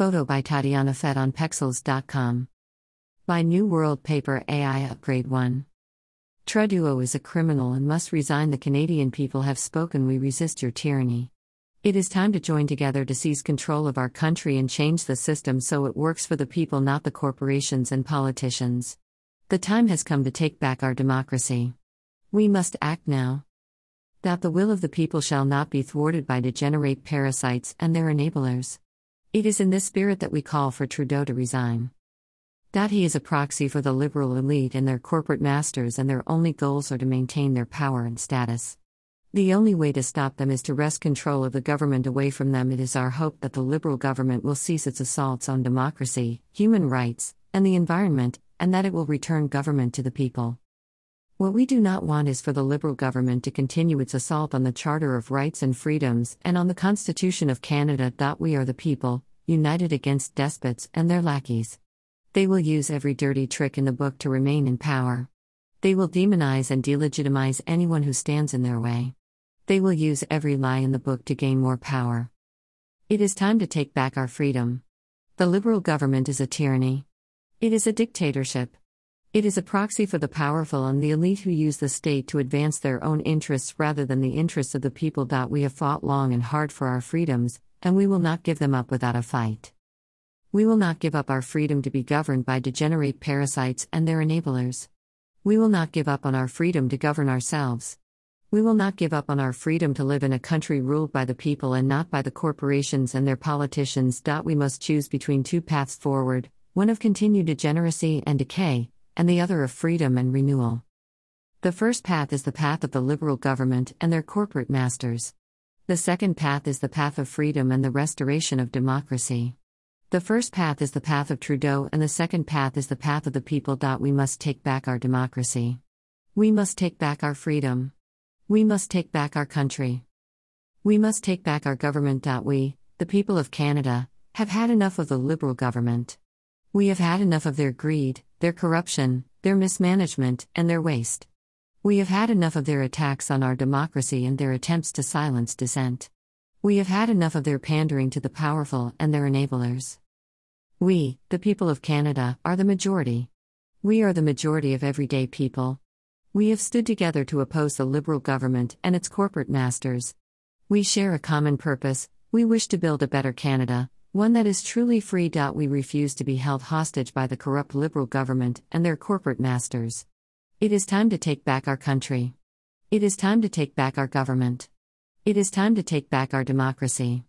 Photo by Tatiana Fett on Pexels.com. By New World Paper AI Upgrade 1. Trudeau is a criminal and must resign. The Canadian people have spoken. We resist your tyranny. It is time to join together to seize control of our country and change the system so it works for the people, not the corporations and politicians. The time has come to take back our democracy. We must act now. That the will of the people shall not be thwarted by degenerate parasites and their enablers. It is in this spirit that we call for Trudeau to resign. That he is a proxy for the liberal elite and their corporate masters, and their only goals are to maintain their power and status. The only way to stop them is to wrest control of the government away from them. It is our hope that the liberal government will cease its assaults on democracy, human rights, and the environment, and that it will return government to the people. What we do not want is for the Liberal government to continue its assault on the Charter of Rights and Freedoms and on the Constitution of Canada. We are the people, united against despots and their lackeys. They will use every dirty trick in the book to remain in power. They will demonize and delegitimize anyone who stands in their way. They will use every lie in the book to gain more power. It is time to take back our freedom. The Liberal government is a tyranny. It is a dictatorship. It is a proxy for the powerful and the elite who use the state to advance their own interests rather than the interests of the people. We have fought long and hard for our freedoms, and we will not give them up without a fight. We will not give up our freedom to be governed by degenerate parasites and their enablers. We will not give up on our freedom to govern ourselves. We will not give up on our freedom to live in a country ruled by the people and not by the corporations and their politicians. We must choose between two paths forward one of continued degeneracy and decay, and the other of freedom and renewal. The first path is the path of the liberal government and their corporate masters. The second path is the path of freedom and the restoration of democracy. The first path is the path of Trudeau, and the second path is the path of the people. We must take back our democracy. We must take back our freedom. We must take back our country. We must take back our government. We, the people of Canada, have had enough of the Liberal government. We have had enough of their greed, their corruption, their mismanagement, and their waste. We have had enough of their attacks on our democracy and their attempts to silence dissent. We have had enough of their pandering to the powerful and their enablers. We, the people of Canada, are the majority. We are the majority of everyday people. We have stood together to oppose the Liberal government and its corporate masters. We share a common purpose we wish to build a better Canada, one that is truly free. We refuse to be held hostage by the corrupt Liberal government and their corporate masters. It is time to take back our country. It is time to take back our government. It is time to take back our democracy.